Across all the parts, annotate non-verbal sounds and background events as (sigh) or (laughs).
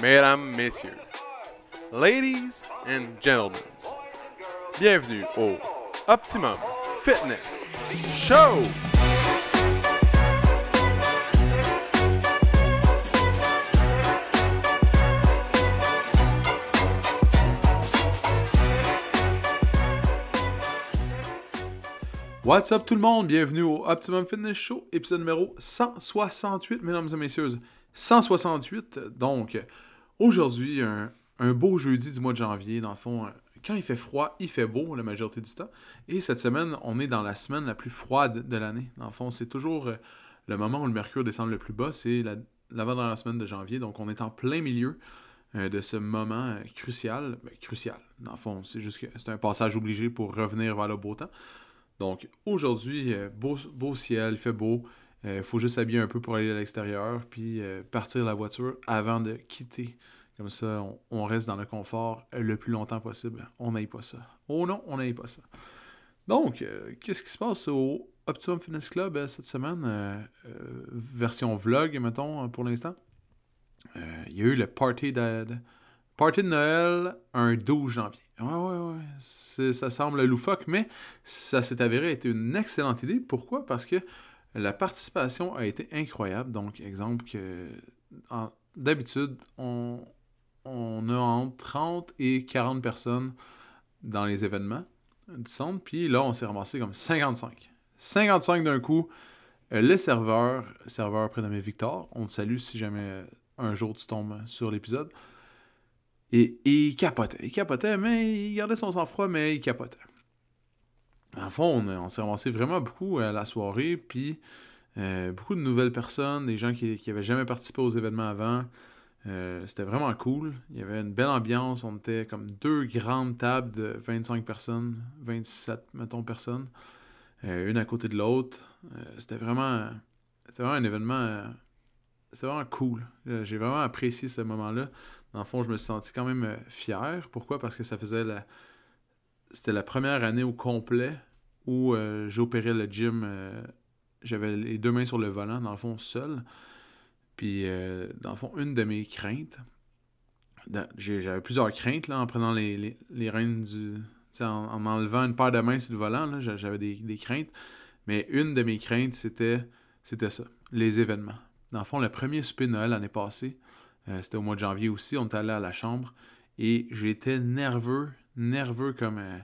mesdames, messieurs, ladies and gentlemen, bienvenue au Optimum Fitness Show! What's up tout le monde? Bienvenue au Optimum Fitness Show, épisode numéro 168, mesdames et messieurs. 168. Donc, aujourd'hui, un, beau jeudi du mois de janvier. Dans le fond, quand il fait froid, il fait beau la majorité du temps. Et cette semaine, on est dans la semaine la plus froide de l'année. Dans le fond, c'est toujours euh, le moment où le mercure descend le plus bas, c'est l'avant-dernière semaine de janvier. Donc, on est en plein milieu euh, de ce moment euh, crucial. Ben, crucial. Dans le fond, c'est juste que c'est un passage obligé pour revenir vers le beau temps. Donc, aujourd'hui, beau, beau ciel, il fait beau. Il euh, faut juste s'habiller un peu pour aller à l'extérieur, puis euh, partir la voiture avant de quitter. Comme ça, on, reste dans le confort le plus longtemps possible. On n'aille pas ça. Oh non, on n'aille pas ça. Donc, euh, qu'est-ce qui se passe au Optimum Fitness Club cette semaine? version vlog, mettons, pour l'instant. Il y a eu le party de, party de Noël un 12 janvier. Ouais, ouais, ouais. Ça semble loufoque, mais ça s'est avéré être une excellente idée. Pourquoi? Parce que la participation a été incroyable. Donc, exemple que d'habitude, on, on a entre 30 et 40 personnes dans les événements du centre. Puis là, on s'est ramassé comme 55. 55 d'un coup. Euh, le serveur, serveur prénommé Victor, on te salue si jamais un jour tu tombes sur l'épisode. Et il capotait. Il capotait, mais il gardait son sang-froid, mais il capotait. En fond, on, s'est ramassé vraiment beaucoup à la soirée, puis euh, beaucoup de nouvelles personnes, des gens qui n'avaient jamais participé aux événements avant. Euh, c'était vraiment cool. Il y avait une belle ambiance. On était comme deux grandes tables de 25 personnes, 27, mettons, personnes, euh, une à côté de l'autre. c'était vraiment, vraiment un événement. c'était vraiment cool. J'ai vraiment apprécié ce moment-là. Dans le fond, je me suis senti quand même fier. Pourquoi? Parce que ça faisait la, c'était la première année au complet où euh, j'opérais le gym. Euh, j'avais les deux mains sur le volant, dans le fond, seul. Puis, euh, dans le fond, une de mes craintes, j'avais plusieurs craintes là, en prenant les, les, du. En, en, enlevant une paire de mains sur le volant, j'avais des, craintes. Mais une de mes craintes, c'était, c'était ça, les événements. Dans le fond, le premier souper Noël l'année passée, c'était au mois de janvier aussi, on est allé à la chambre et j'étais nerveux nerveux comme. Euh,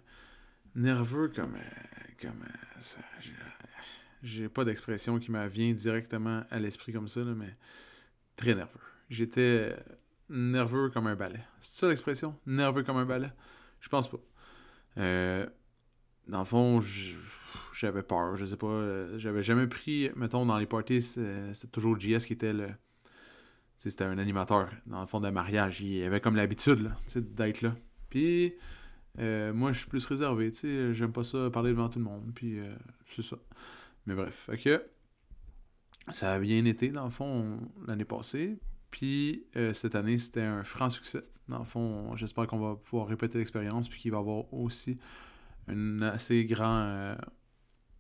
nerveux comme. Euh, comme euh, j'ai pas d'expression qui me vient directement à l'esprit comme ça, mais très nerveux. J'étais nerveux comme un balai. C'est ça l'expression? Nerveux comme un balai? Je pense pas. dans le fond, j'avais peur. Je sais pas. J'avais jamais pris. Mettons, dans les parties, c'était toujours JS qui était le. C'était un animateur, dans le fond, de mariage. Il avait comme l'habitude d'être là. Puis, euh, moi, je suis plus réservé, tu sais. J'aime pas ça parler devant tout le monde. Puis, euh, c'est ça. Mais bref, ok. Ça a bien été, dans le fond, l'année passée. Puis, euh, cette année, c'était un franc succès. Dans le fond, j'espère qu'on va pouvoir répéter l'expérience. Puis qu'il va y avoir aussi un assez grand.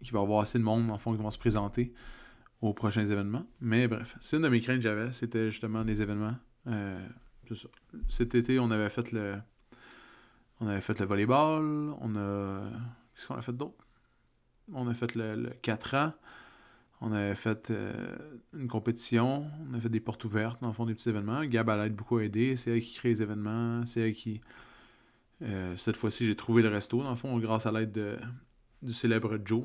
qu'il va y avoir assez de monde, dans le fond, qui vont se présenter aux prochains événements. Mais bref, c'est une de mes craintes que j'avais. C'était justement les événements. c'est ça. Cet été, on avait fait le on avait fait le volleyball, on a. Qu'est-ce qu'on a fait d'autre? On a fait le, 4 ans. On avait fait euh, une compétition. On a fait des portes ouvertes, dans le fond, des petits événements. Gab, elle a beaucoup aidé. C'est elle qui crée les événements. C'est elle qui. Euh, cette fois-ci, j'ai trouvé le resto, dans le fond, grâce à l'aide du célèbre Joe.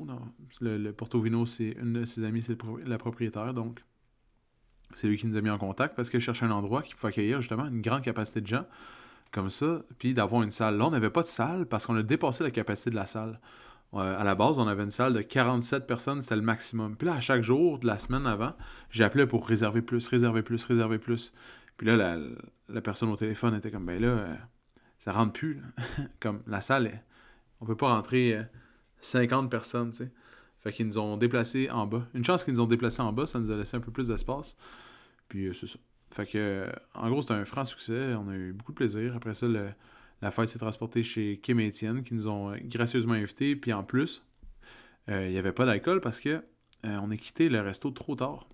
Le, Porto Vino, c'est une de ses amies, c'est la propriétaire. Donc, c'est lui qui nous a mis en contact parce qu'elle cherchait un endroit qui pouvait accueillir justement une grande capacité de gens comme ça, puis d'avoir une salle. Là, on n'avait pas de salle parce qu'on a dépassé la capacité de la salle. Euh, à la base, on avait une salle de 47 personnes, c'était le maximum. Puis là, à chaque jour de la semaine avant, j'appelais pour réserver plus, réserver plus, réserver plus. Puis là, la, personne au téléphone était comme, ben là, euh, ça rentre plus. (laughs) comme la salle, on peut pas rentrer 50 euh, personnes, tu sais. Fait qu'ils nous ont déplacés en bas. Une chance qu'ils nous ont déplacés en bas, ça nous a laissé un peu plus d'espace. Puis c'est ça. Fait que, en gros, c'était un franc succès. On a eu beaucoup de plaisir. Après ça, la fête s'est transportée chez Kim et Étienne, qui nous ont gracieusement invités. Puis en plus, euh, il n'y avait pas d'alcool parce que euh, on a quitté le resto trop tard.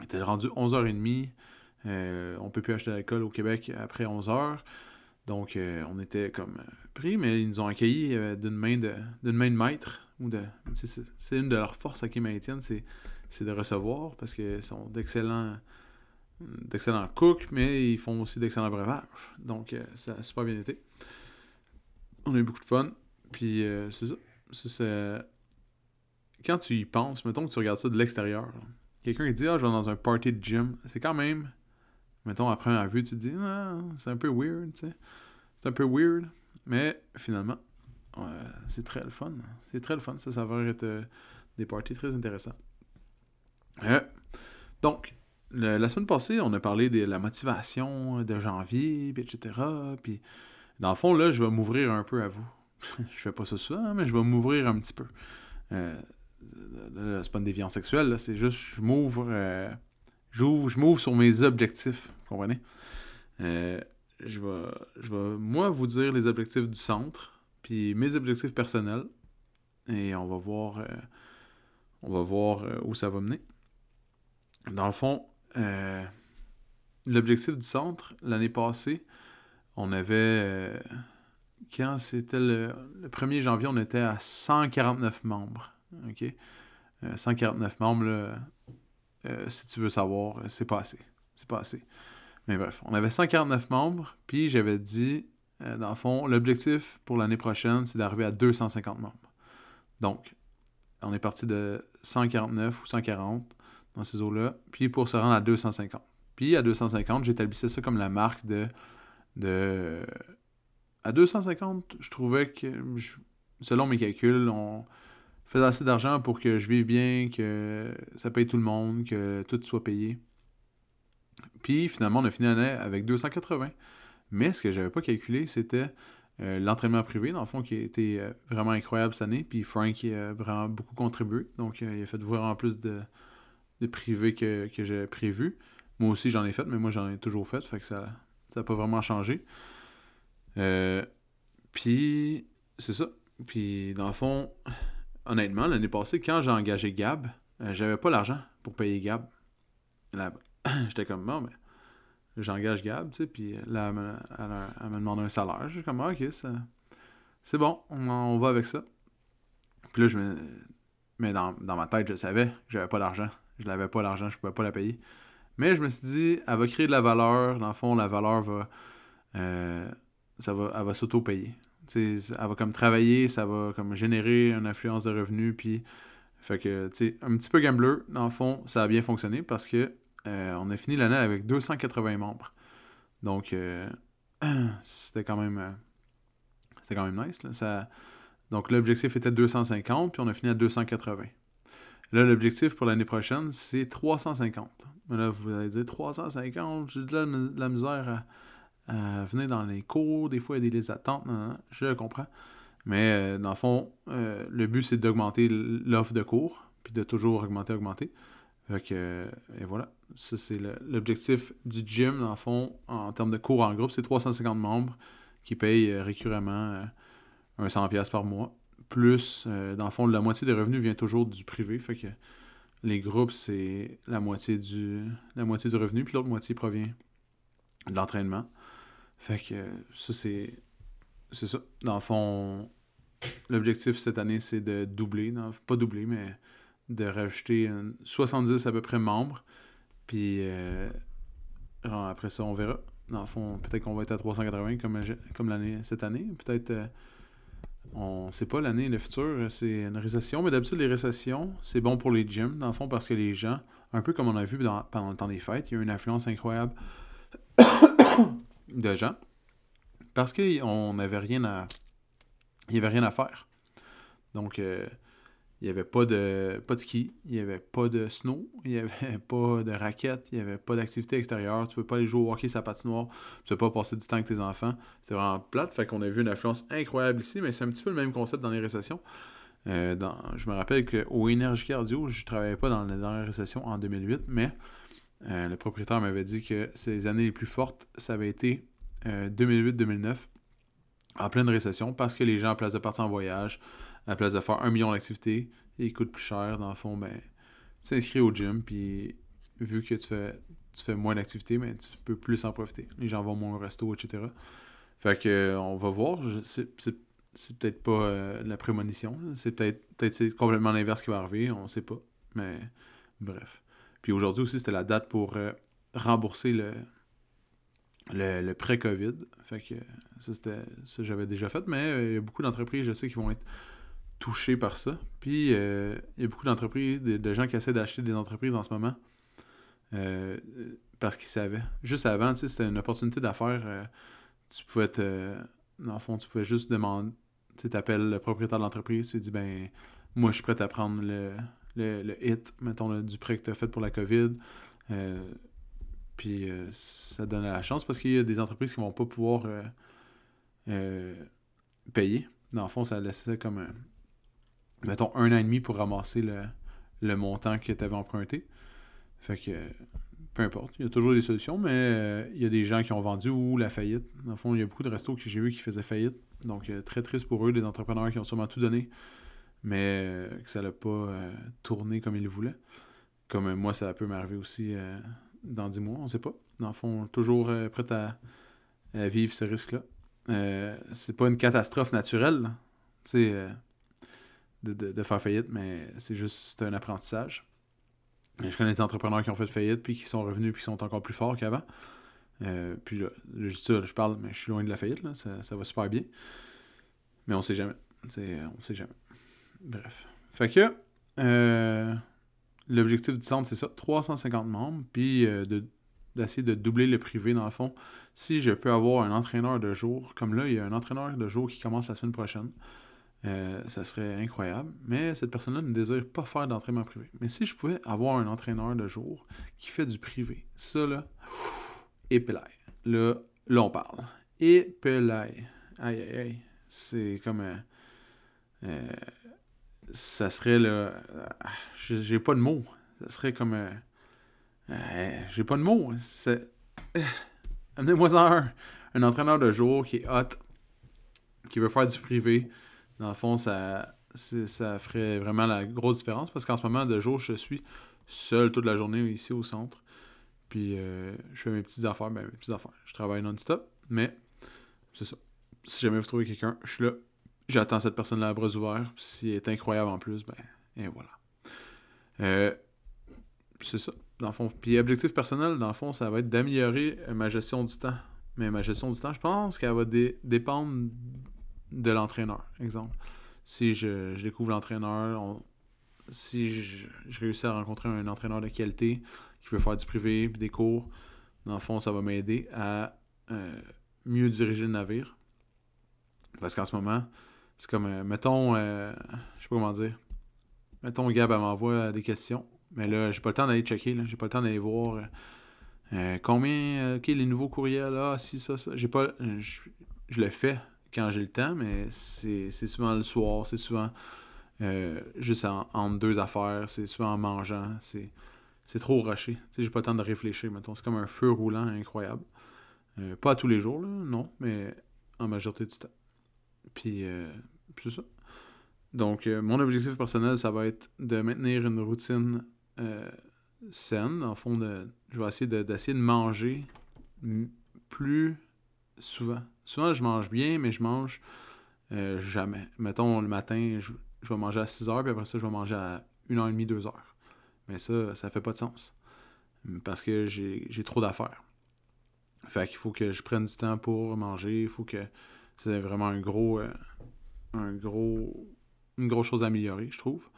Il était rendu 11h30. Euh, on peut plus acheter d'alcool au Québec après 11 heures. Donc, on était comme pris, mais ils nous ont accueillis d'une main de, main de maître. Ou c'est, une de leurs forces à maintiennent, c'est, c'est de recevoir parce qu'ils sont d'excellents d'excellents cooks, mais ils font aussi d'excellents breuvages. Donc, ça a super bien été. On a eu beaucoup de fun. Puis, c'est ça. c'est quand tu y penses, mettons que tu regardes ça de l'extérieur, quelqu'un qui dit Ah, je vais dans un party de gym, c'est quand même, mettons, après un vue, tu te dis Ah, c'est un peu weird, tu. C'est un peu weird, mais finalement, c'est très le fun. C'est très le fun, ça s'avère être euh, des parties très intéressants. Euh, donc, la semaine passée, on a parlé de la motivation de janvier, etc. Puis, dans le fond, là, je vais m'ouvrir un peu à vous. (laughs) je fais pas ça souvent, mais je vais m'ouvrir un petit peu. Euh, c'est pas une déviance sexuelle, c'est juste je m'ouvre euh, je m'ouvre sur mes objectifs, comprenez? Euh, je, vais, je vais, moi, vous dire les objectifs du centre, puis mes objectifs personnels, et on va voir, euh, on va voir où ça va mener. Dans le fond, l'objectif du centre, l'année passée, on avait, quand c'était le, le 1er janvier, on était à 149 membres. OK? 149 euh, membres, euh, si tu veux savoir, c'est pas assez. C'est pas assez. Mais bref, on avait 149 membres, puis j'avais dit, euh, dans le fond, l'objectif pour l'année prochaine, c'est d'arriver à 250 membres. Donc, on est parti de 149 ou 140 dans ces eaux-là, puis pour se rendre à 250. Puis à 250, j'établissais ça comme la marque de. de à 250, je trouvais que, selon mes calculs, on, faisais assez d'argent pour que je vive bien, que ça paye tout le monde, que tout soit payé. Puis finalement, on a fini l'année avec 280. Mais ce que j'avais pas calculé, c'était euh, l'entraînement privé, dans le fond, qui a été euh, vraiment incroyable cette année. Puis Frank a vraiment beaucoup contribué. Donc, euh, il a fait vraiment plus de, de privé que, que j'ai prévu. Moi aussi, j'en ai fait, mais moi, j'en ai toujours fait. Fait que ça n'a pas vraiment changé. puis, c'est ça. Puis, dans le fond, honnêtement, l'année passée, quand j'ai engagé Gab, euh, j'avais pas l'argent pour payer Gab. (clears throat) J'étais comme, bon, mais j'engage Gab, tu sais, puis là, elle me, demande un salaire. J'ai comme, ah, ok, c'est bon, on, va avec ça. Puis là, je me. Mais dans, ma tête, je savais que j'avais pas l'argent. Je n'avais pas l'argent, je pouvais pas la payer. Mais je me suis dit, elle va créer de la valeur. Dans le fond, la valeur va. Euh, ça va, elle va s'auto-payer elle va comme travailler, ça va comme générer une influence de revenus, puis fait que, tu un petit peu gambler, dans le fond, ça a bien fonctionné parce que euh, on a fini l'année avec 280 membres. Donc, euh, (clears throat) c'était quand même c'était quand même nice. Là. Ça, donc, l'objectif était 250, puis on a fini à 280. Là, l'objectif pour l'année prochaine, c'est 350. Mais là, vous allez dire 350, j'ai de la misère à euh, venez dans les cours, des fois il y a des listes d'attente, je comprends. Mais euh, dans le fond, euh, le but c'est d'augmenter l'offre de cours, puis de toujours augmenter, augmenter. Fait que, et voilà, ça c'est l'objectif du gym, dans le fond, en termes de cours en groupe, c'est 350 membres qui payent récurremment un 100$ par mois. Plus, dans le fond, la moitié des revenus vient toujours du privé, fait que les groupes, c'est la moitié du la moitié du revenu, puis l'autre moitié provient de l'entraînement. Fait que ça, c'est. C'est ça. Dans le fond, l'objectif cette année, c'est de doubler. pas doubler, mais de rajouter 70 à peu près membres. Puis euh, après ça, on verra. Dans le fond, peut-être qu'on va être à 380 comme, comme l'année cette année. Peut-être. Euh, on sait pas l'année, le futur, c'est une récession. Mais d'habitude, les récessions, c'est bon pour les gyms, dans le fond, parce que les gens, un peu comme on a vu pendant le temps des fêtes, il y a une influence incroyable (coughs) de gens parce qu'on n'avait rien à. Il n'y avait rien à faire. Donc, euh, il n'y avait pas de, pas de ski, il n'y avait pas de snow, (laughs) il n'y avait pas de raquettes, il n'y avait pas d'activité extérieure. Tu ne peux pas aller jouer au hockey sa patinoire, tu ne peux pas passer du temps avec tes enfants. C'est vraiment plate. Fait qu'on a vu une influence incroyable ici, mais c'est un petit peu le même concept dans les récessions. Euh, dans, je me rappelle qu'au Énergie Cardio, je ne travaillais pas dans la dernière récession en 2008, mais euh, le propriétaire m'avait dit que ces années les plus fortes, ça avait été 2008-2009, euh, en pleine récession, parce que les gens, à place de partir en voyage, à place de faire un million d'activités, ils coûtent plus cher, dans le fond, ben, tu t'inscris au gym, puis vu que tu fais tu fais moins d'activités, mais tu peux plus en profiter. Les gens vont moins au resto, etc. Fait que on va voir. C'est peut-être pas la prémonition. C'est peut-être peut complètement l'inverse qui va arriver. On sait pas. Mais bref. Puis aujourd'hui aussi, c'était la date pour rembourser le, le, pré-COVID. Fait que ça, c'était j'avais déjà fait, mais euh, il y a beaucoup d'entreprises, je sais, qui vont être touchées par ça. Puis euh, il y a beaucoup d'entreprises, de, gens qui essaient d'acheter des entreprises en ce moment. Euh, parce qu'ils savaient. Juste avant, c'était une opportunité d'affaires. tu pouvais te. Dans le fond, tu pouvais juste demander. Tu appelles le propriétaire de l'entreprise, tu dis ben moi je suis prêt à prendre le, le, hit, mettons, du prêt que tu as fait pour la COVID. Puis euh, ça donne la chance parce qu'il y a des entreprises qui vont pas pouvoir euh, euh, payer. Dans le fond, ça laissait comme un, mettons un an et demi pour ramasser le, montant que tu avais emprunté. Fait que peu importe, il y a toujours des solutions, mais il y a des gens qui ont vendu ou la faillite. Dans le fond, il y a beaucoup de restos que j'ai vu qui faisaient faillite. Donc très triste pour eux, des entrepreneurs qui ont sûrement tout donné, mais que ça n'a pas tourné comme ils le voulaient. Comme moi, ça peut m'arriver aussi dans 10 mois, on sait pas. Dans le fond, toujours euh, prêt à, vivre ce risque-là. Euh, c'est pas une catastrophe naturelle, tu euh, de, faire faillite, mais c'est juste un apprentissage. je connais des entrepreneurs qui ont fait faillite, puis qui sont revenus, puis qui sont encore plus forts qu'avant. puis là, je parle, mais je suis loin de la faillite, là, ça, va super bien. Mais on sait jamais. on sait jamais. Bref. Fait que, L'objectif du centre, c'est ça, 350 membres, puis euh, d'essayer de doubler le privé dans le fond. Si je peux avoir un entraîneur de jour, comme là, il y a un entraîneur de jour qui commence la semaine prochaine, euh, ça serait incroyable. Mais cette personne-là ne désire pas faire d'entraînement privé. Mais si je pouvais avoir un entraîneur de jour qui fait du privé, ça là, épelaille. Là, là on parle. Épelaille. Aïe aïe aïe. C'est comme. un... euh, ça serait le. J'ai pas de mots. Ça serait comme. Euh, euh, j'ai pas de mots. Euh, amenez-moi un. Un entraîneur de jour qui est hot, qui veut faire du privé. Dans le fond, ça, ça ferait vraiment la grosse différence parce qu'en ce moment, de jour, je suis seul toute la journée ici au centre. Puis je fais mes petites affaires, ben mes petites affaires. Je travaille non-stop, mais c'est ça. Si jamais vous trouvez quelqu'un, je suis là J'attends cette personne-là à bras ouverts. S'il est incroyable en plus, ben, et voilà. Euh, c'est ça, dans le fond. Puis objectif personnel, dans le fond, ça va être d'améliorer ma gestion du temps. Mais ma gestion du temps, je pense qu'elle va dépendre de l'entraîneur, exemple. Si je, découvre l'entraîneur, si je, réussis à rencontrer un entraîneur de qualité qui veut faire du privé, des cours, dans le fond, ça va m'aider à euh, mieux diriger le navire. Parce qu'en ce moment, c'est comme, euh, mettons, euh, je sais pas comment dire. Mettons, Gab, elle m'envoie des questions. Mais là, j'ai pas le temps d'aller checker. Là. J'ai pas le temps d'aller voir euh, combien, ok, les nouveaux courriels, ah, si, ça, ça. J'ai pas. Je, le fais quand j'ai le temps, mais c'est souvent le soir, c'est souvent juste en, entre deux affaires, c'est souvent en mangeant. C'est trop rushé. J'ai pas le temps de réfléchir, mettons. C'est comme un feu roulant incroyable. pas tous les jours, non, mais en majorité du temps. Puis, euh, c'est ça. Donc, euh, mon objectif personnel, ça va être de maintenir une routine euh, saine. En fond, de, je vais essayer d'essayer de, manger plus souvent. Souvent, je mange bien, mais je mange jamais. Mettons, le matin, je, vais manger à 6 heures, puis après ça, je vais manger à 1h30, 2 heures. Mais ça, ça fait pas de sens. Parce que j'ai trop d'affaires. Fait qu'il faut que je prenne du temps pour manger. Il faut que c'est vraiment un gros, euh, un gros, une grosse chose à améliorer, je trouve.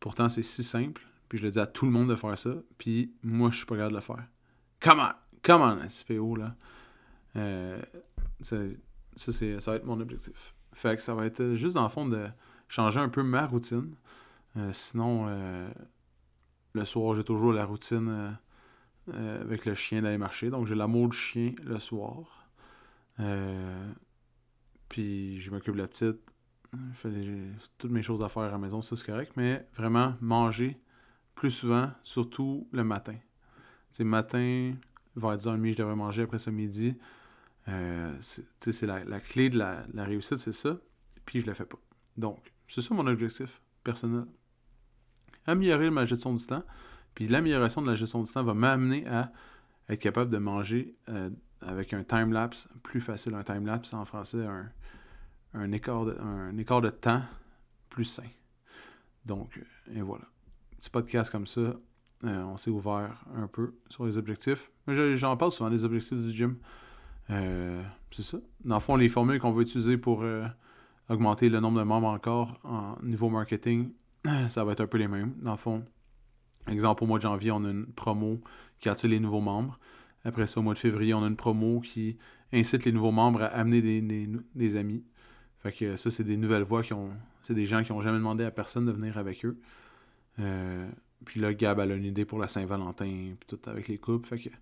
Pourtant, c'est si simple. Puis je le dis à tout le monde de faire ça. Puis moi, je suis pas capable de le faire. Come on, SPO, là? Euh, ça, ça va être mon objectif. Fait que ça va être juste dans le fond de changer un peu ma routine. Euh, sinon, le soir, j'ai toujours la routine avec le chien d'aller marcher. Donc, j'ai l'amour du chien le soir. Puis je m'occupe de la petite. J'ai toutes mes choses à faire à la maison, ça c'est correct. Mais vraiment, manger plus souvent, surtout le matin. C'est matin, vers 10h30, je devrais manger après ce midi. Euh, c'est la, la, clé de la, la réussite, c'est ça. Puis je le fais pas. Donc, c'est ça mon objectif personnel. Améliorer ma gestion du temps. Puis l'amélioration de la gestion du temps va m'amener à être capable de manger euh, avec un time-lapse plus facile. Un time-lapse en français, un, un, écart de, un écart de temps plus sain. Donc, et voilà. Petit podcast comme ça, on s'est ouvert un peu sur les objectifs. J'en parle souvent des objectifs du gym. c'est ça. Dans le fond, les formules qu'on va utiliser pour augmenter le nombre de membres encore en niveau marketing, (clears throat) ça va être un peu les mêmes. Dans le fond, exemple, au mois de janvier, on a une promo qui attire les nouveaux membres. Après ça, au mois de février, on a une promo qui incite les nouveaux membres à amener des, amis. Fait que ça, c'est des nouvelles voix qui ont. C'est des gens qui n'ont jamais demandé à personne de venir avec eux. Puis là, Gab a une idée pour la Saint-Valentin, puis tout avec les couples. Fait que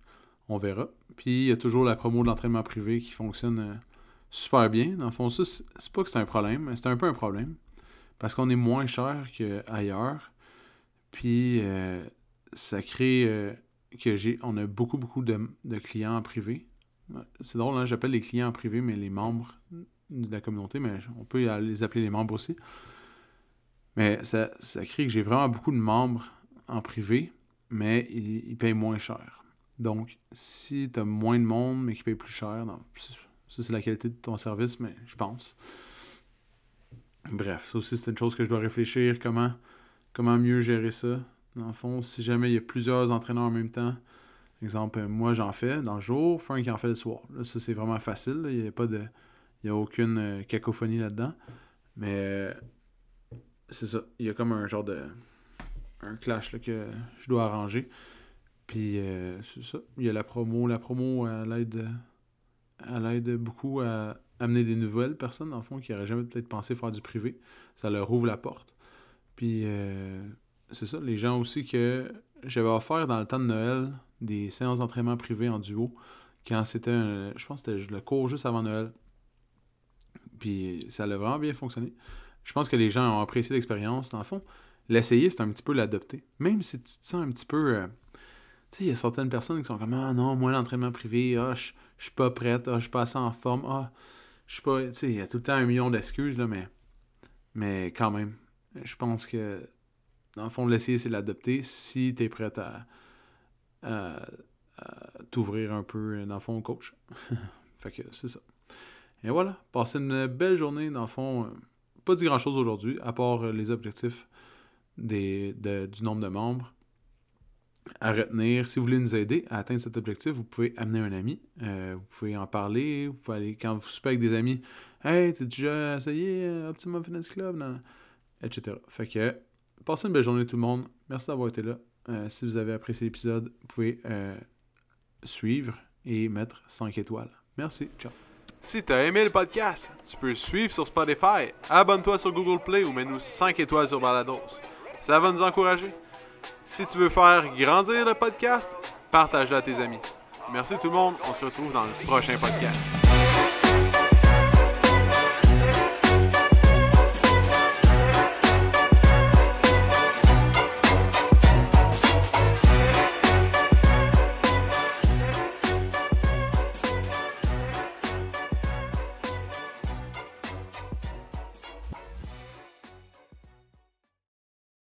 on verra. Puis il y a toujours la promo de l'entraînement privé qui fonctionne euh, super bien. Dans le fond, ça, c'est pas que c'est un problème, mais c'est un peu un problème. Parce qu'on est moins cher qu'ailleurs. Puis euh, ça crée euh, que j'ai. On a beaucoup, beaucoup de, clients en privé. C'est drôle, hein, j'appelle les clients en privé, mais les membres de la communauté, mais on peut les appeler les membres aussi. Mais ça, ça crée que j'ai vraiment beaucoup de membres en privé, mais ils, payent moins cher. Donc, si tu as moins de monde, mais qui payent plus cher, ça, c'est la qualité de ton service, mais je pense. Bref, ça aussi, c'est une chose que je dois réfléchir. Comment, comment mieux gérer ça? Dans le fond, si jamais il y a plusieurs entraîneurs en même temps, exemple, moi j'en fais dans le jour, Frank en fait le soir. Là, ça, c'est vraiment facile. Il n'y a pas de. Il y a aucune euh, cacophonie là-dedans. Mais c'est ça. Il y a comme un genre de. Un clash là, que je dois arranger. Puis euh, c'est ça. Il y a la promo. La promo à l'aide elle aide beaucoup à amener des nouvelles personnes, dans le fond, qui n'auraient jamais peut-être pensé faire du privé. Ça leur ouvre la porte. Puis, euh, c'est ça, les gens aussi que j'avais offert dans le temps de Noël des séances d'entraînement privé en duo, quand c'était, je pense que c'était le cours juste avant Noël. Puis, ça a vraiment bien fonctionné. Je pense que les gens ont apprécié l'expérience. Dans le fond, l'essayer, c'est un petit peu l'adopter. Même si tu te sens un petit peu... Euh, tu sais, il y a certaines personnes qui sont comme Ah non, moi, l'entraînement privé, ah, je suis pas prête, ah, je suis pas assez en forme, ah, je suis pas. Tu sais, il y a tout le temps un million d'excuses, là, mais. Mais quand même, je pense que, dans le fond, l'essayer, c'est l'adopter si tu es prête à, t'ouvrir un peu, dans le fond, au coach. (laughs) fait que c'est ça. Et voilà, passez une belle journée, dans le fond. Euh, pas dit grand chose aujourd'hui, à part les objectifs du nombre de membres à retenir. Si vous voulez nous aider à atteindre cet objectif, vous pouvez amener un ami. Euh, vous pouvez en parler. Vous pouvez aller, quand vous soupez avec des amis, Hey, t'as déjà essayé euh, Optimum Fitness Club? Etc. Fait que, passez une belle journée tout le monde. Merci d'avoir été là. Euh, si vous avez apprécié l'épisode, vous pouvez suivre et mettre 5 étoiles. Merci. Ciao. Si t'as aimé le podcast, tu peux suivre sur Spotify, abonne-toi sur Google Play ou mets-nous 5 étoiles sur Balados. Ça va nous encourager. Si tu veux faire grandir le podcast, partage-le à tes amis. Merci tout le monde. On se retrouve dans le prochain podcast.